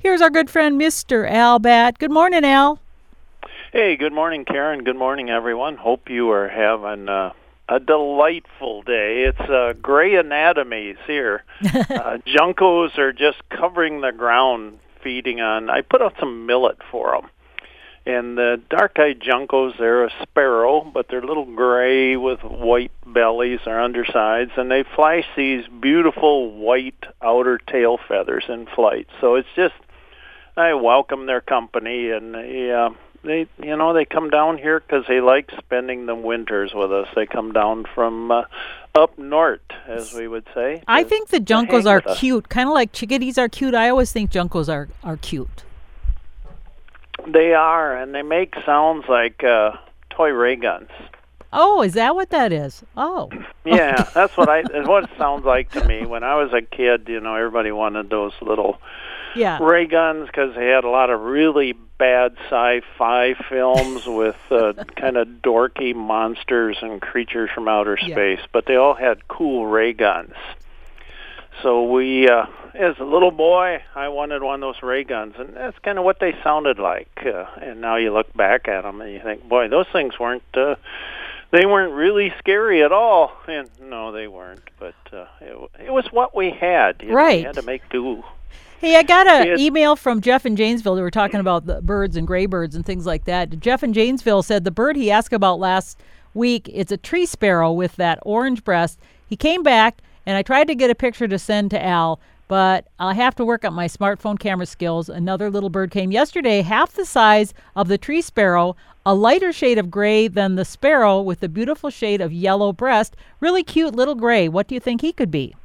Here's our good friend, Mr. Al Batt. Good morning, Al. Hey, good morning, Karen. Good morning, everyone. Hope you are having uh, a delightful day. It's uh, gray anatomies here. uh, juncos are just covering the ground, feeding on. I put out some millet for them. And the dark-eyed juncos, they're a sparrow, but they're little gray with white bellies or undersides, and they flash these beautiful white outer tail feathers in flight. So it's just, I welcome their company, and they, uh, they, you know, they come down here because they like spending the winters with us. They come down from uh, up north, as we would say. I think the juncos are cute, kind of like chickadees are cute. I always think juncos are are cute. They are, and they make sounds like uh, toy ray guns. Oh, is that what that is? Oh. yeah, that's what I that's what it sounds like to me. When I was a kid, you know, everybody wanted those little yeah. ray guns because they had a lot of really bad sci-fi films with uh, kind of dorky monsters and creatures from outer space, yeah. but they all had cool ray guns. So we, uh, as a little boy, I wanted one of those ray guns, and that's kind of what they sounded like. Uh, and now you look back at them and you think, boy, those things weren't. Uh, they weren't really scary at all, and no, they weren't. But uh, it, it was what we had. You right. Know, we had to make do. Hey, I got an email from Jeff in Janesville. They were talking about the birds and gray birds and things like that. Jeff in Janesville said the bird he asked about last week, it's a tree sparrow with that orange breast. He came back and I tried to get a picture to send to Al, but I'll have to work on my smartphone camera skills. Another little bird came yesterday, half the size of the tree sparrow, a lighter shade of gray than the sparrow with a beautiful shade of yellow breast. Really cute little gray. What do you think he could be?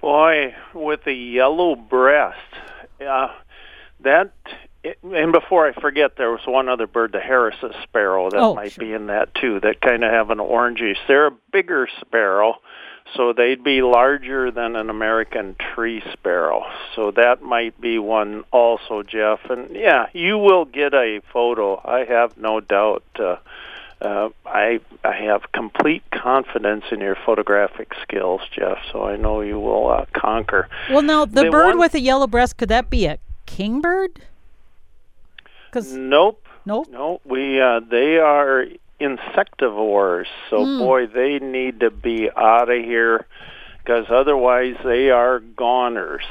Boy, with the yellow breast, uh, that and before I forget, there was one other bird, the Harris's sparrow, that oh, might sure. be in that too. That kind of have an orangey. They're a bigger sparrow, so they'd be larger than an American tree sparrow. So that might be one also, Jeff. And yeah, you will get a photo. I have no doubt. Uh, uh, I I have complete confidence in your photographic skills, Jeff. So I know you will uh, conquer. Well, now the, the bird one, with a yellow breast could that be a kingbird? Cause nope. Nope. No, we uh, they are insectivores. So mm. boy, they need to be out of here because otherwise they are goners.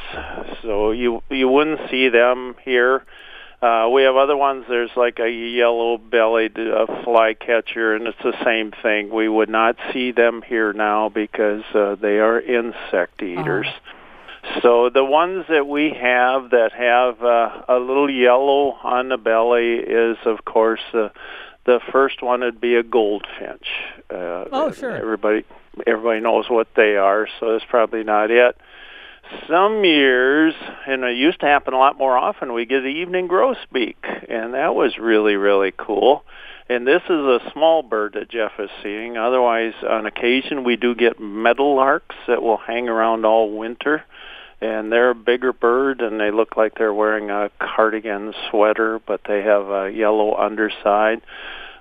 So you you wouldn't see them here. Uh, we have other ones. There's like a yellow-bellied uh, flycatcher, and it's the same thing. We would not see them here now because uh, they are insect eaters. Oh. So the ones that we have that have uh, a little yellow on the belly is, of course, uh, the first one would be a goldfinch. Uh, oh, sure. Everybody, everybody knows what they are, so that's probably not it. Some years, and it used to happen a lot more often, we get the evening grosbeak, and that was really, really cool. And this is a small bird that Jeff is seeing. Otherwise, on occasion, we do get meadowlarks that will hang around all winter and they're a bigger bird and they look like they're wearing a cardigan sweater but they have a yellow underside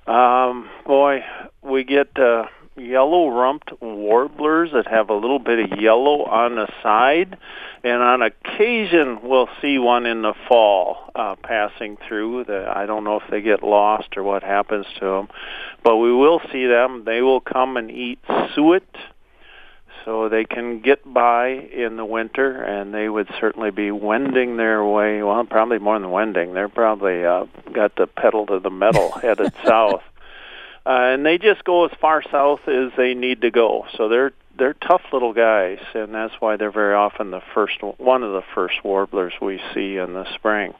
um boy we get uh yellow rumped warblers that have a little bit of yellow on the side and on occasion we'll see one in the fall uh passing through the i don't know if they get lost or what happens to them but we will see them they will come and eat suet so they can get by in the winter, and they would certainly be wending their way. Well, probably more than wending. They're probably uh, got the pedal to the metal, headed south, uh, and they just go as far south as they need to go. So they're they're tough little guys, and that's why they're very often the first one of the first warblers we see in the spring.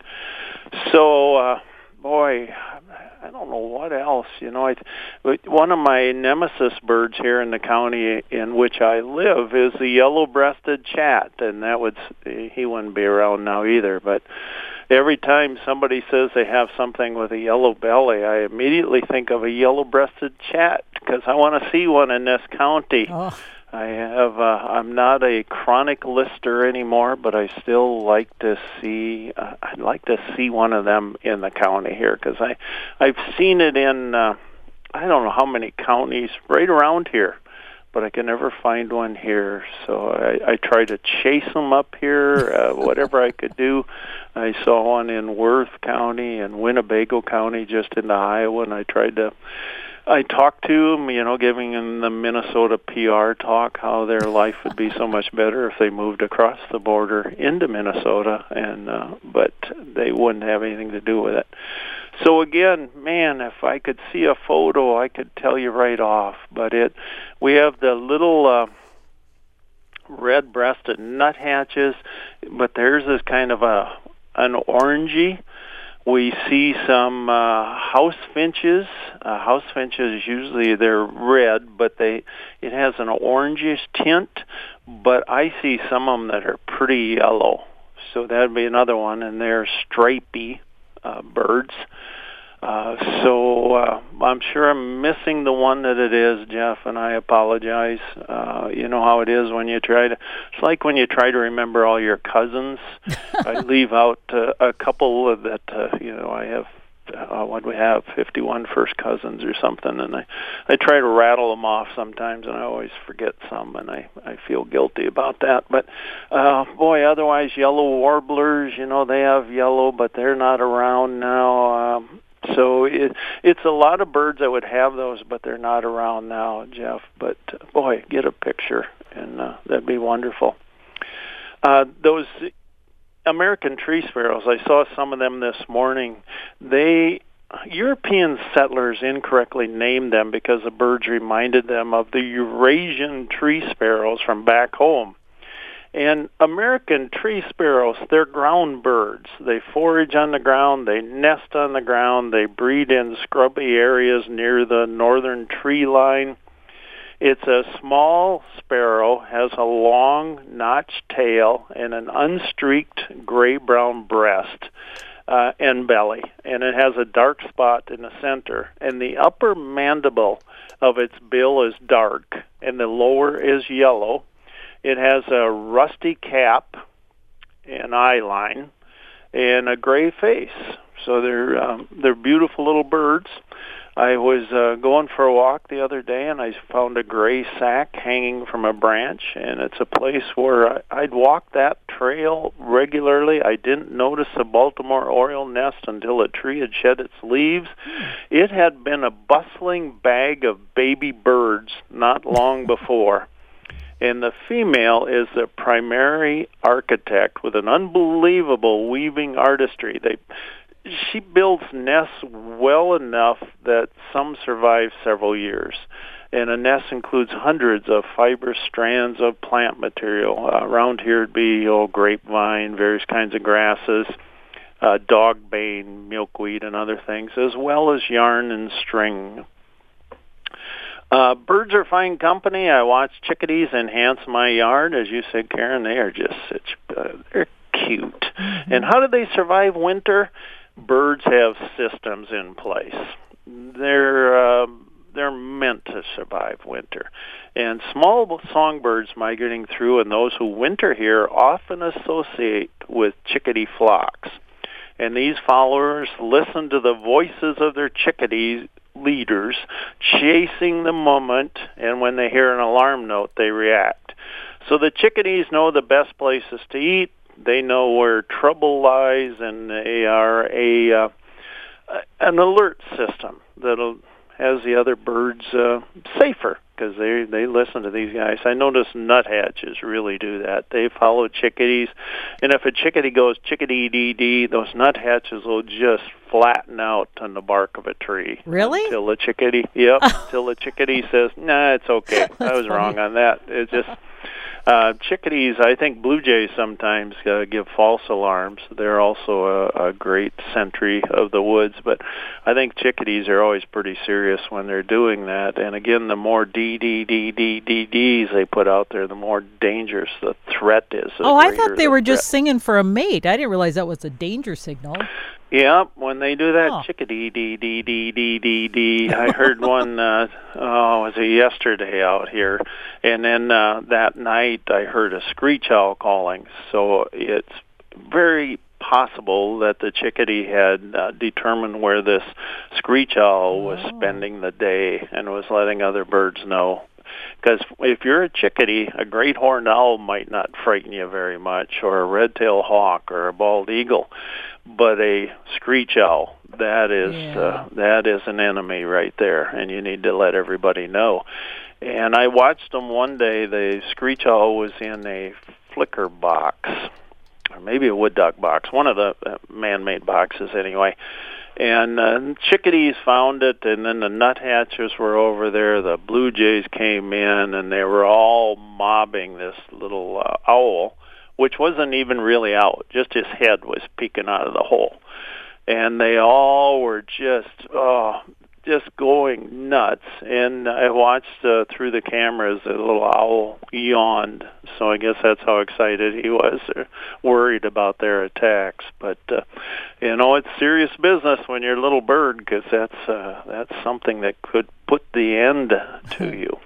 So, uh, boy, I don't know what else. You know, I, one of my nemesis birds here in the county in which I live is the yellow-breasted chat, and that would he wouldn't be around now either. But every time somebody says they have something with a yellow belly, I immediately think of a yellow-breasted chat because I want to see one in this county. Oh. I have. Uh, I'm not a chronic lister anymore, but I still like to see. Uh, I'd like to see one of them in the county here because I, I've seen it in. Uh, I don't know how many counties right around here, but I can never find one here. So I, I try to chase them up here, uh, whatever I could do. I saw one in Worth County and Winnebago County, just into Iowa, and I tried to I talked to them, you know, giving them the Minnesota PR talk, how their life would be so much better if they moved across the border into Minnesota, and uh, but they wouldn't have anything to do with it. So again, man, if I could see a photo, I could tell you right off. But it, we have the little uh, red-breasted nuthatches, but theirs is kind of a an orangey we see some uh, house finches. Uh, house finches usually they're red, but they it has an orangish tint. But I see some of them that are pretty yellow. So that'd be another one, and they're stripy uh, birds. Uh, so uh, I'm sure I'm missing the one that it is, Jeff, and I apologize. Uh, you know how it is when you try to. It's like when you try to remember all your cousins. I leave out uh, a couple that uh, you know I have. Uh, what do we have 51 first cousins or something and i i try to rattle them off sometimes and i always forget some and i i feel guilty about that but uh boy otherwise yellow warblers you know they have yellow but they're not around now um so it, it's a lot of birds that would have those, but they're not around now, Jeff. But uh, boy, get a picture, and uh, that'd be wonderful. Uh, those American tree sparrows, I saw some of them this morning. They European settlers incorrectly named them because the birds reminded them of the Eurasian tree sparrows from back home. And American tree sparrows, they're ground birds. They forage on the ground, they nest on the ground, they breed in scrubby areas near the northern tree line. It's a small sparrow, has a long notched tail and an unstreaked gray-brown breast uh, and belly, and it has a dark spot in the center. And the upper mandible of its bill is dark, and the lower is yellow it has a rusty cap, an eye line, and a gray face. So they're um, they're beautiful little birds. I was uh, going for a walk the other day, and I found a gray sack hanging from a branch, and it's a place where I, I'd walk that trail regularly. I didn't notice a Baltimore Oriole nest until a tree had shed its leaves. It had been a bustling bag of baby birds not long before and the female is the primary architect with an unbelievable weaving artistry. They she builds nests well enough that some survive several years. And a nest includes hundreds of fiber strands of plant material. Uh, around here it'd be old grapevine, various kinds of grasses, uh, dog bane, milkweed, and other things, as well as yarn and string. Uh, birds are fine company. I watch chickadees enhance my yard, as you said, Karen. They are just such uh, they're cute. Mm-hmm. And how do they survive winter? Birds have systems in place. They're uh, they're meant to survive winter. And small songbirds migrating through and those who winter here often associate with chickadee flocks. And these followers listen to the voices of their chickadees leaders chasing the moment, and when they hear an alarm note, they react. So the chickadees know the best places to eat. They know where trouble lies, and they are a uh, an alert system that'll has the other birds uh, safer because they they listen to these guys. I notice nuthatches really do that. They follow chickadees, and if a chickadee goes chickadee dee dee, those nuthatches will just flatten out on the bark of a tree. Really? Until the chickadee, yep. until the chickadee says, "Nah, it's okay. I was funny. wrong on that." It just uh, chickadees, I think blue jays sometimes uh, give false alarms. They're also a, a great sentry of the woods, but I think chickadees are always pretty serious when they're doing that. And again, the more D D D D D Ds they put out there, the more dangerous the threat is. The oh, I thought they were threat. just singing for a mate. I didn't realize that was a danger signal. Yep, when they do that oh. chickadee dee dee dee dee dee dee. I heard one uh oh, was it yesterday out here. And then uh that night I heard a screech owl calling. So it's very possible that the chickadee had uh, determined where this screech owl was oh. spending the day and was letting other birds know Because if you're a chickadee, a great horned owl might not frighten you very much, or a red-tailed hawk, or a bald eagle, but a screech owl that is yeah. uh, that is an enemy right there, and you need to let everybody know. And I watched them one day. The screech owl was in a flicker box, or maybe a wood duck box, one of the uh, man-made boxes anyway. And uh, chickadees found it, and then the nuthatches were over there. The blue jays came in, and they were all mobbing this little uh, owl, which wasn't even really out; just his head was peeking out of the hole and they all were just oh just going nuts. And i watched uh, through the cameras a little owl yawned. So i guess that's how excited he was or worried about their attacks. But uh, you know it's serious business when you're a little bird because that's uh, that's something that could put the end to you.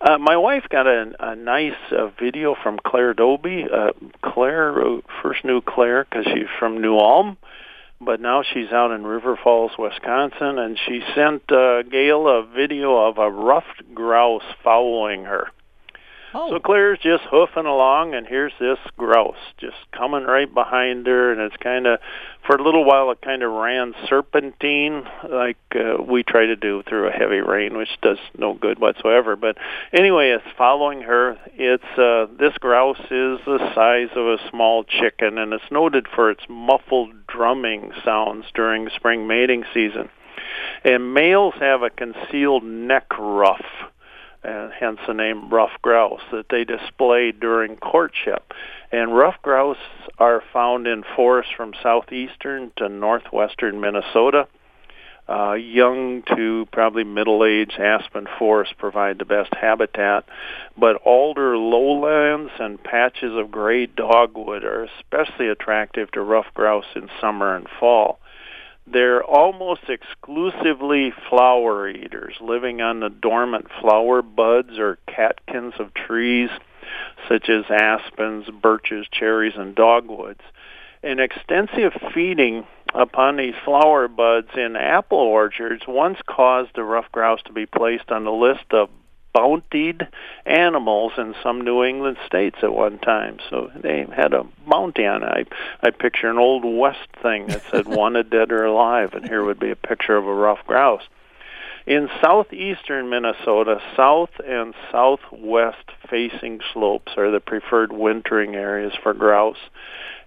Uh, my wife got a, a nice uh, video from Claire Doby. Uh, Claire first knew Claire because she's from New Ulm, but now she's out in River Falls, Wisconsin, and she sent uh, Gail a video of a ruffed grouse following her. Oh. So Claire's just hoofing along, and here's this grouse just coming right behind her, and it's kind of, for a little while, it kind of ran serpentine like uh, we try to do through a heavy rain, which does no good whatsoever. But anyway, it's following her. It's uh, this grouse is the size of a small chicken, and it's noted for its muffled drumming sounds during spring mating season. And males have a concealed neck ruff and hence the name ruff grouse that they display during courtship. And ruff grouse are found in forests from southeastern to northwestern Minnesota. Uh, young to probably middle-aged aspen forests provide the best habitat, but alder lowlands and patches of gray dogwood are especially attractive to ruff grouse in summer and fall. They're almost exclusively flower eaters, living on the dormant flower buds or catkins of trees such as aspens, birches, cherries, and dogwoods. And extensive feeding upon these flower buds in apple orchards once caused the ruff grouse to be placed on the list of bountied animals in some New England states at one time. So they had a bounty on it. I, I picture an old West thing that said wanted dead or alive, and here would be a picture of a ruff grouse. In southeastern Minnesota, south and southwest facing slopes are the preferred wintering areas for grouse.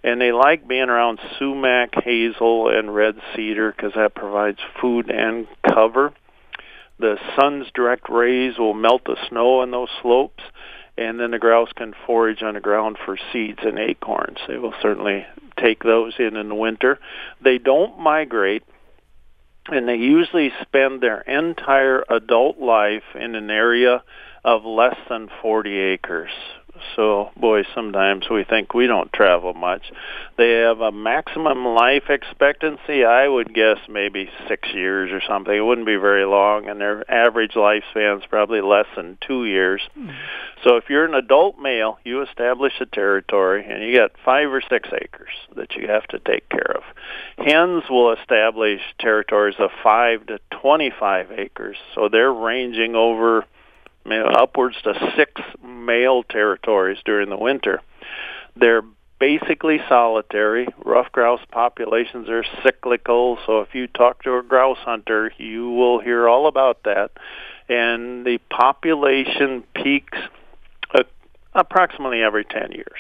And they like being around sumac, hazel, and red cedar because that provides food and cover the sun's direct rays will melt the snow on those slopes, and then the grouse can forage on the ground for seeds and acorns. They will certainly take those in in the winter. They don't migrate, and they usually spend their entire adult life in an area of less than 40 acres. So, boy, sometimes we think we don't travel much. They have a maximum life expectancy, I would guess maybe six years or something. It wouldn't be very long, and their average lifespan is probably less than two years. Hmm. So, if you're an adult male, you establish a territory, and you got five or six acres that you have to take care of. Hens will establish territories of five to 25 acres, so they're ranging over upwards to six male territories during the winter. They're basically solitary. Ruff grouse populations are cyclical, so if you talk to a grouse hunter, you will hear all about that. And the population peaks uh, approximately every 10 years.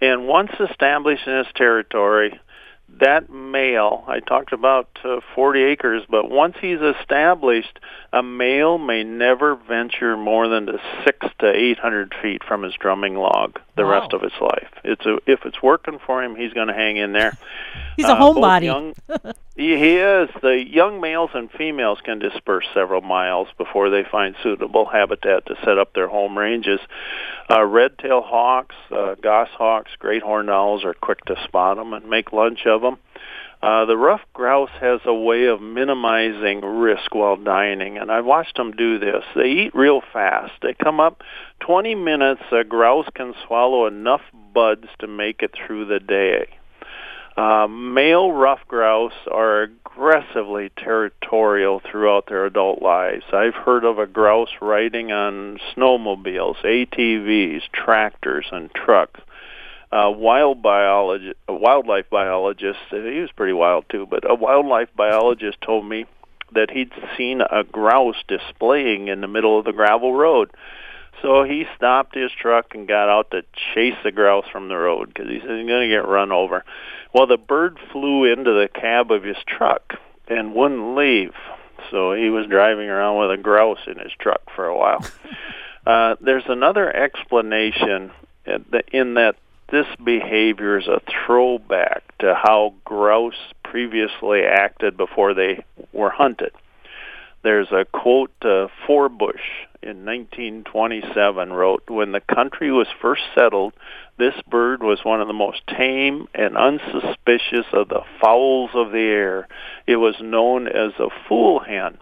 And once established in its territory, that male, I talked about uh, 40 acres, but once he's established, a male may never venture more than to six to 800 feet from his drumming log the wow. rest of his life. It's a, if it's working for him, he's going to hang in there. He's a uh, homebody. Young, he is. The young males and females can disperse several miles before they find suitable habitat to set up their home ranges. Uh, red-tailed hawks, uh, goshawks, great horned owls are quick to spot them and make lunch of them. Uh, the ruff grouse has a way of minimizing risk while dining, and I've watched them do this. They eat real fast. They come up 20 minutes. A grouse can swallow enough buds to make it through the day. Uh, male ruffed grouse are aggressively territorial throughout their adult lives. I've heard of a grouse riding on snowmobiles, ATVs, tractors, and trucks. Uh, wild a wildlife biologist, he was pretty wild too, but a wildlife biologist told me that he'd seen a grouse displaying in the middle of the gravel road. So he stopped his truck and got out to chase the grouse from the road because he said he's going to get run over. Well, the bird flew into the cab of his truck and wouldn't leave. So he was driving around with a grouse in his truck for a while. uh, there's another explanation in that this behavior is a throwback to how grouse previously acted before they were hunted. There's a quote, uh, Forbush in 1927 wrote, When the country was first settled, this bird was one of the most tame and unsuspicious of the fowls of the air. It was known as a fool hen.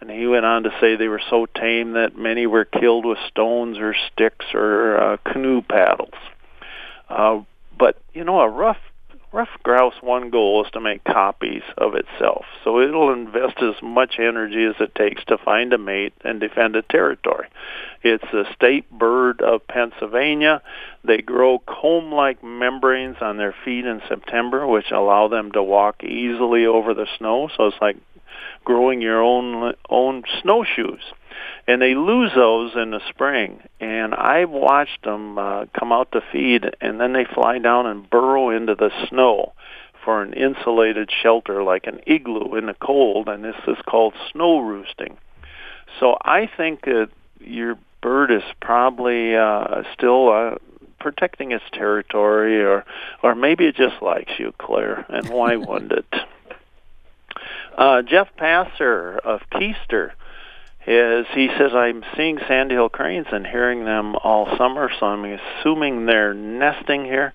And he went on to say they were so tame that many were killed with stones or sticks or uh, canoe paddles. Uh, but, you know, a rough Ruffed grouse one goal is to make copies of itself, so it'll invest as much energy as it takes to find a mate and defend a territory. It's a state bird of Pennsylvania. They grow comb-like membranes on their feet in September, which allow them to walk easily over the snow. So it's like growing your own own snowshoes and they lose those in the spring. And I've watched them uh, come out to feed, and then they fly down and burrow into the snow for an insulated shelter like an igloo in the cold, and this is called snow roosting. So I think that your bird is probably uh, still uh, protecting its territory, or or maybe it just likes you, Claire. And why wouldn't it? Uh, Jeff Passer of Kiester is he says I'm seeing sandhill cranes and hearing them all summer, so I'm assuming they're nesting here.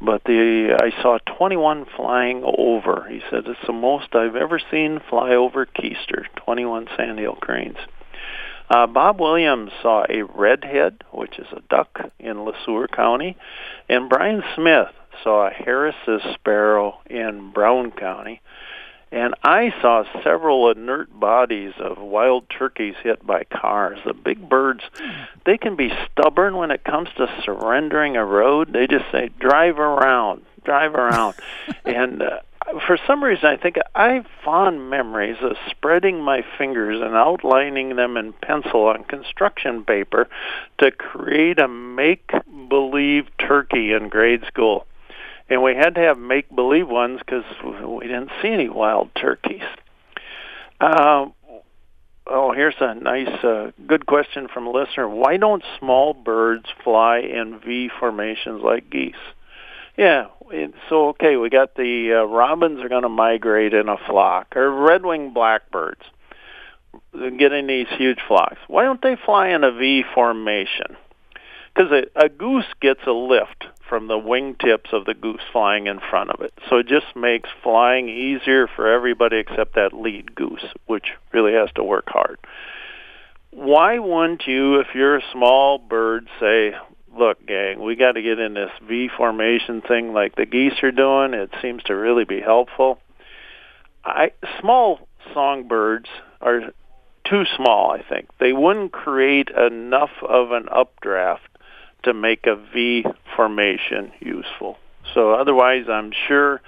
But the I saw 21 flying over. He said it's the most I've ever seen fly over Kiester. 21 sandhill cranes. Uh, Bob Williams saw a redhead, which is a duck, in Le Sueur County, and Brian Smith saw a Harris's sparrow in Brown County. And I saw several inert bodies of wild turkeys hit by cars. The big birds, they can be stubborn when it comes to surrendering a road. They just say, drive around, drive around. and uh, for some reason, I think I have fond memories of spreading my fingers and outlining them in pencil on construction paper to create a make-believe turkey in grade school and we had to have make believe ones because we didn't see any wild turkeys. Uh, oh, here's a nice, uh, good question from a listener. Why don't small birds fly in V formations like geese? Yeah, so okay, we got the uh, robins are going to migrate in a flock, or red-winged blackbirds getting these huge flocks. Why don't they fly in a V formation? Because a, a goose gets a lift from the wingtips of the goose flying in front of it. So it just makes flying easier for everybody except that lead goose, which really has to work hard. Why wouldn't you, if you're a small bird, say, look, gang, we got to get in this V formation thing like the geese are doing. It seems to really be helpful. I small songbirds are too small, I think. They wouldn't create enough of an updraft to make a V formation useful. So otherwise, I'm sure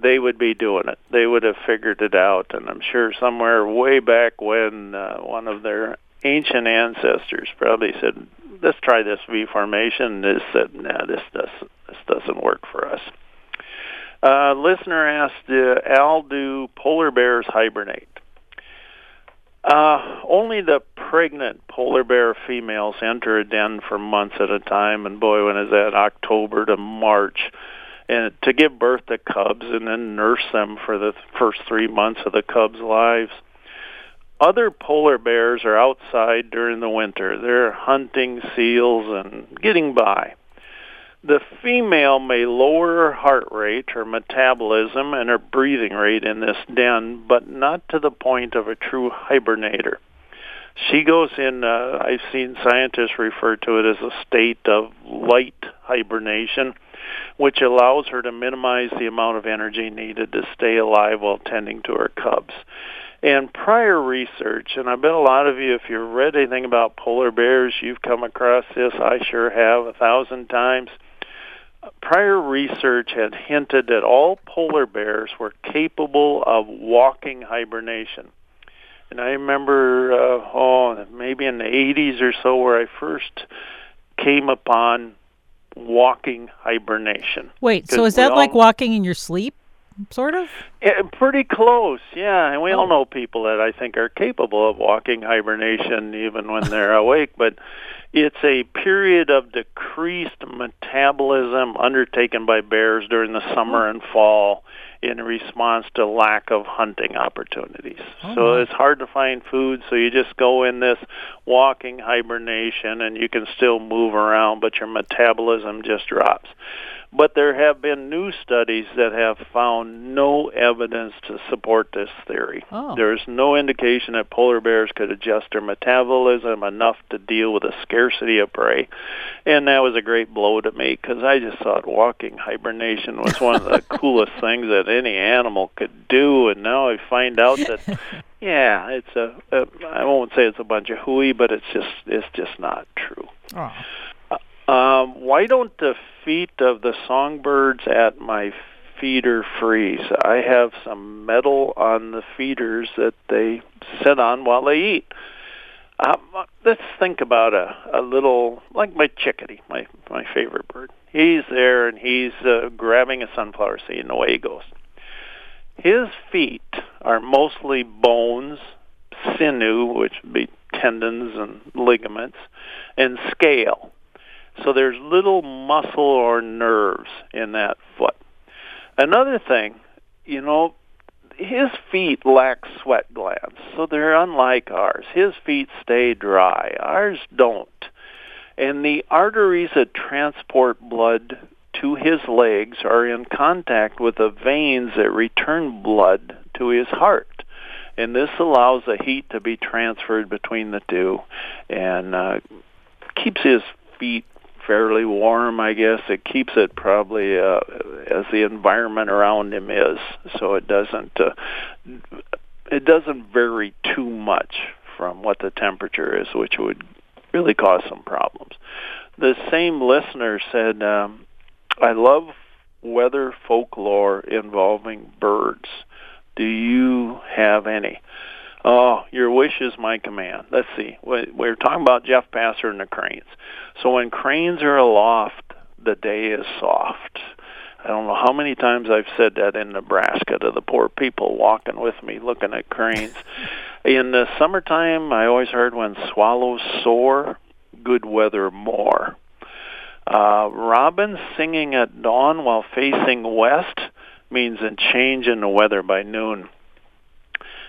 they would be doing it. They would have figured it out, and I'm sure somewhere way back when uh, one of their ancient ancestors probably said, "Let's try this V formation." They said, "No, this doesn't. This doesn't work for us." Uh, listener asked, uh, "Al, do polar bears hibernate?" Uh, only the pregnant polar bear females enter a den for months at a time, and boy, when is that? October to March, and to give birth to cubs and then nurse them for the first three months of the cubs' lives. Other polar bears are outside during the winter. They're hunting seals and getting by. The female may lower her heart rate, her metabolism, and her breathing rate in this den, but not to the point of a true hibernator. She goes in, uh, I've seen scientists refer to it as a state of light hibernation, which allows her to minimize the amount of energy needed to stay alive while tending to her cubs. And prior research, and I bet a lot of you, if you've read anything about polar bears, you've come across this. I sure have a thousand times. Prior research had hinted that all polar bears were capable of walking hibernation. And I remember, uh, oh, maybe in the 80s or so, where I first came upon walking hibernation. Wait, so is that like walking in your sleep? Sort of? Yeah, pretty close, yeah. And we oh. all know people that I think are capable of walking hibernation even when they're awake, but it's a period of decreased metabolism undertaken by bears during the summer oh. and fall in response to lack of hunting opportunities. Oh. So it's hard to find food, so you just go in this walking hibernation and you can still move around, but your metabolism just drops. But there have been new studies that have found no evidence to support this theory. Oh. There's no indication that polar bears could adjust their metabolism enough to deal with a scarcity of prey. And that was a great blow to me because I just thought walking hibernation was one of the coolest things that any animal could do. And now I find out that yeah, it's a, a I won't say it's a bunch of hooey, but it's just it's just not true. Oh. Um, why don't the feet of the songbirds at my feeder freeze? I have some metal on the feeders that they sit on while they eat. Um, let's think about a, a little like my chickadee, my my favorite bird. He's there and he's uh, grabbing a sunflower seed, and away he goes. His feet are mostly bones, sinew, which would be tendons and ligaments, and scale. So there's little muscle or nerves in that foot. Another thing, you know, his feet lack sweat glands, so they're unlike ours. His feet stay dry. Ours don't. And the arteries that transport blood to his legs are in contact with the veins that return blood to his heart. And this allows the heat to be transferred between the two and uh, keeps his feet fairly warm, I guess. It keeps it probably uh, as the environment around him is, so it doesn't uh, it doesn't vary too much from what the temperature is, which would really cause some problems. The same listener said, um, "I love weather folklore involving birds. Do you have any?" Oh, your wish is my command. Let's see. We're talking about Jeff Passer and the cranes. So when cranes are aloft, the day is soft. I don't know how many times I've said that in Nebraska to the poor people walking with me looking at cranes. In the summertime, I always heard when swallows soar, good weather more. Uh, robins singing at dawn while facing west means a change in the weather by noon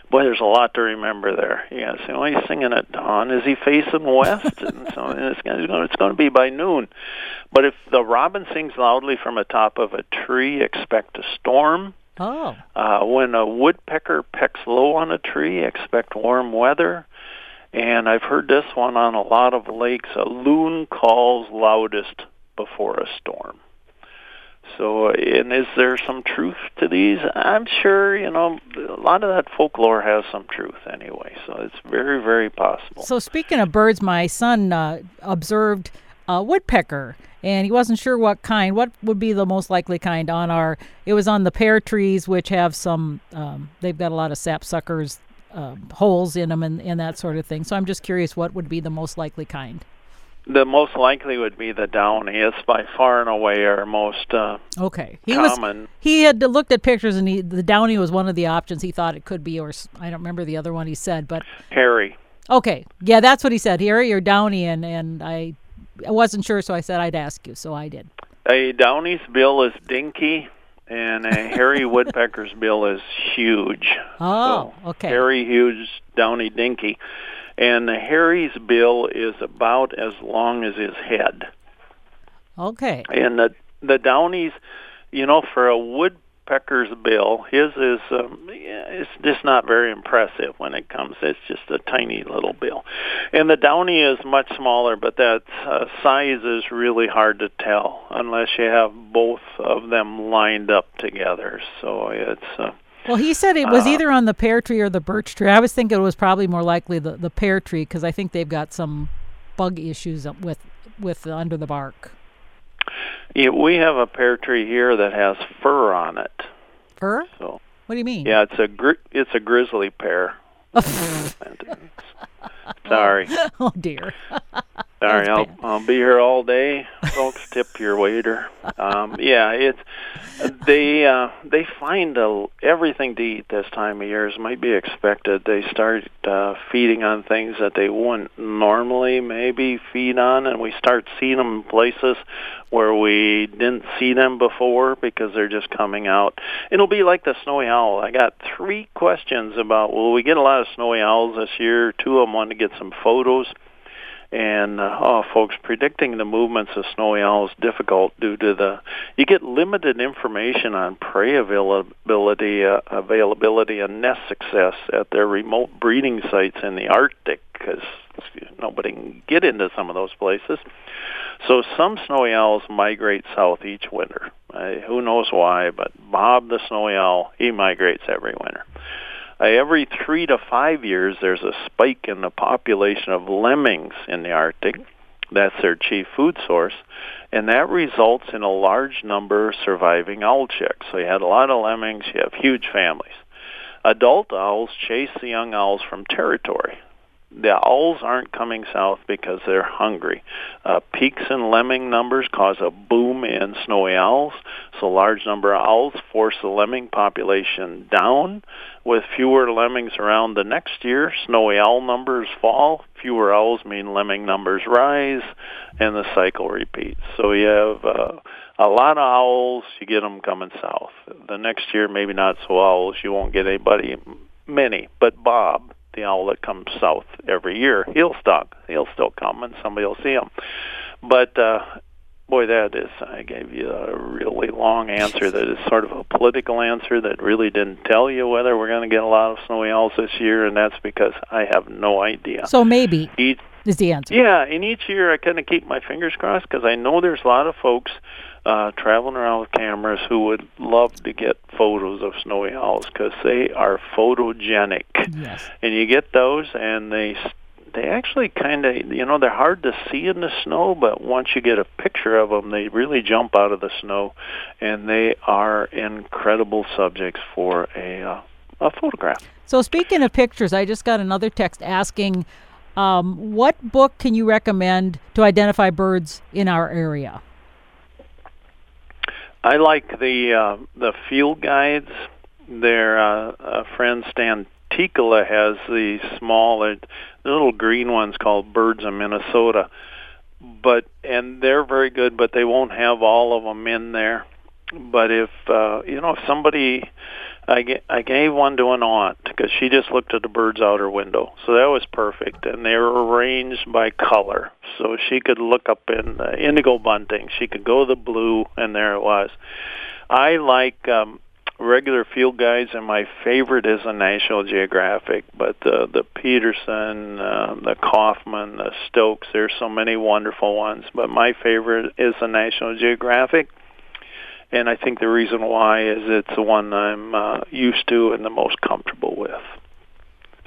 boy, there's a lot to remember there. Yeah, so he's singing at dawn. Is he facing west? and so it's going, to, it's going to be by noon. But if the robin sings loudly from atop of a tree, expect a storm. Oh. Uh, when a woodpecker pecks low on a tree, expect warm weather. And I've heard this one on a lot of lakes. A loon calls loudest before a storm. So, and is there some truth to these? I'm sure, you know, a lot of that folklore has some truth anyway. So it's very, very possible. So, speaking of birds, my son uh, observed a woodpecker, and he wasn't sure what kind. What would be the most likely kind on our? It was on the pear trees, which have some. Um, they've got a lot of sapsuckers uh, holes in them, and, and that sort of thing. So, I'm just curious, what would be the most likely kind? The most likely would be the downy. It's by far and away our most uh, okay. He common. Was, he had looked at pictures, and he, the downy was one of the options he thought it could be, or I don't remember the other one he said, but hairy. Okay, yeah, that's what he said, hairy or downy, and and I, I wasn't sure, so I said I'd ask you, so I did. A downy's bill is dinky, and a hairy woodpecker's bill is huge. Oh, so okay. Hairy, huge, downy, dinky and hairy's bill is about as long as his head. Okay. And the the Downies, you know, for a woodpecker's bill. His is um, it's just not very impressive when it comes. It's just a tiny little bill, and the downy is much smaller. But that uh, size is really hard to tell unless you have both of them lined up together. So it's. Uh, well, he said it was uh, either on the pear tree or the birch tree. I was thinking it was probably more likely the, the pear tree because I think they've got some bug issues with with under the bark. Yeah, we have a pear tree here that has fur on it. Fur? So. What do you mean? Yeah, it's a gri- it's a grizzly pear. Sorry. Oh dear. Sorry, I'll I'll be here all day, folks. Tip your waiter. Um, yeah, it's they uh, they find uh, everything to eat this time of year as might be expected. They start uh, feeding on things that they wouldn't normally maybe feed on, and we start seeing them in places where we didn't see them before because they're just coming out. It'll be like the snowy owl. I got three questions about will we get a lot of snowy owls this year? Two of them want to get some photos and uh, oh, folks, predicting the movements of snowy owls difficult due to the you get limited information on prey availability, uh, availability, and nest success at their remote breeding sites in the Arctic because nobody can get into some of those places. So some snowy owls migrate south each winter. Uh, who knows why? But Bob the snowy owl, he migrates every winter. Uh, every three to five years, there's a spike in the population of lemmings in the Arctic. That's their chief food source. And that results in a large number surviving owl chicks. So you had a lot of lemmings, you have huge families. Adult owls chase the young owls from territory the owls aren't coming south because they're hungry. Uh, peaks in lemming numbers cause a boom in snowy owls, so large number of owls force the lemming population down. With fewer lemmings around the next year, snowy owl numbers fall. Fewer owls mean lemming numbers rise, and the cycle repeats. So you have uh, a lot of owls, you get them coming south. The next year, maybe not so owls, you won't get anybody, many, but Bob the owl that comes south every year. He'll stop. He'll still come, and somebody will see him. But uh, boy, that is. I gave you a really long answer that is sort of a political answer that really didn't tell you whether we're going to get a lot of snowy owls this year, and that's because I have no idea. So maybe each, is the answer. Yeah, and each year I kind of keep my fingers crossed because I know there's a lot of folks uh, traveling around with cameras who would love to get photos of snowy owls because they are photogenic. Yes. And you get those, and they they actually kind of you know they're hard to see in the snow, but once you get a picture of them, they really jump out of the snow, and they are incredible subjects for a uh, a photograph. So speaking of pictures, I just got another text asking. Um, what book can you recommend to identify birds in our area? I like the uh, the field guides. Their uh, uh, friend Stan Tekiela has the small, uh, little green ones called Birds of Minnesota. But and they're very good, but they won't have all of them in there. But if uh, you know if somebody I, ga- I gave one to an aunt because she just looked at the birds out her window. So that was perfect. And they were arranged by color. So she could look up in the indigo bunting. She could go the blue, and there it was. I like um, regular field guides, and my favorite is a National Geographic. But the the Peterson, uh, the Kaufman, the Stokes. There's so many wonderful ones. But my favorite is the National Geographic and I think the reason why is it's the one I'm uh, used to and the most comfortable with.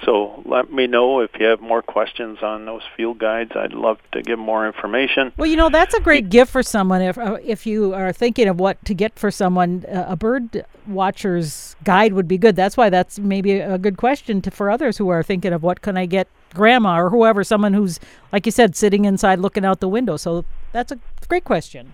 So let me know if you have more questions on those field guides. I'd love to give more information. Well, you know that's a great gift for someone if uh, if you are thinking of what to get for someone. Uh, a bird watcher's guide would be good. That's why that's maybe a good question to, for others who are thinking of what can I get grandma or whoever, someone who's like you said sitting inside looking out the window. So that's a great question.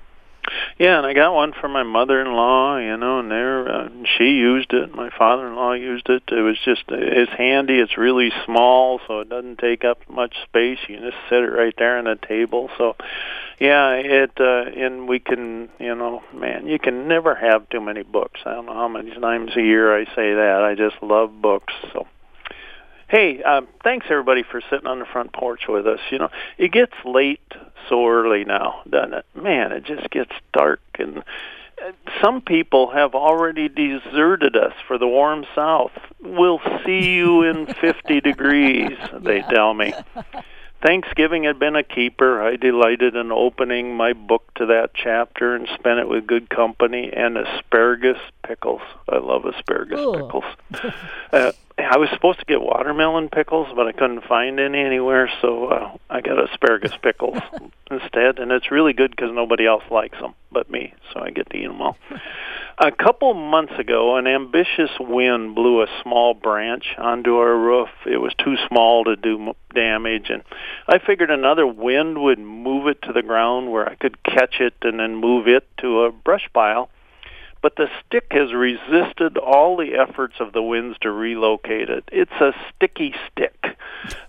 Yeah, and I got one for my mother-in-law, you know, and there uh, she used it. My father-in-law used it. It was just it's handy. It's really small, so it doesn't take up much space. You can just set it right there on the table. So, yeah, it uh, and we can, you know, man, you can never have too many books. I don't know how many times a year I say that. I just love books. So. Hey, um, thanks everybody for sitting on the front porch with us. You know, it gets late so early now, doesn't it? Man, it just gets dark and some people have already deserted us for the warm south. We'll see you in 50 degrees, they tell me. Thanksgiving had been a keeper. I delighted in opening my book to that chapter and spent it with good company and asparagus pickles. I love asparagus Ooh. pickles. uh, I was supposed to get watermelon pickles, but I couldn't find any anywhere, so uh, I got asparagus pickles instead, and it's really good because nobody else likes them but me, so I get to eat them all. A couple months ago, an ambitious wind blew a small branch onto our roof. It was too small to do damage, and I figured another wind would move it to the ground where I could catch it and then move it to a brush pile but the stick has resisted all the efforts of the winds to relocate it. It's a sticky stick.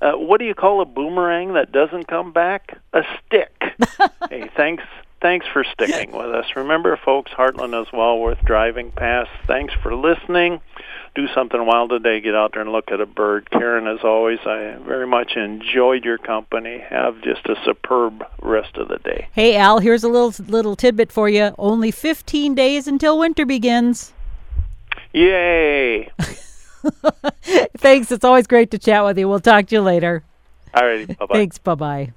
Uh, what do you call a boomerang that doesn't come back? A stick. hey, thanks. Thanks for sticking with us. Remember, folks, Hartland is well worth driving past. Thanks for listening do something wild today, get out there and look at a bird. Karen, as always, I very much enjoyed your company. Have just a superb rest of the day. Hey, Al, here's a little little tidbit for you. Only 15 days until winter begins. Yay! Thanks. It's always great to chat with you. We'll talk to you later. All righty. Bye bye. Thanks. Bye bye.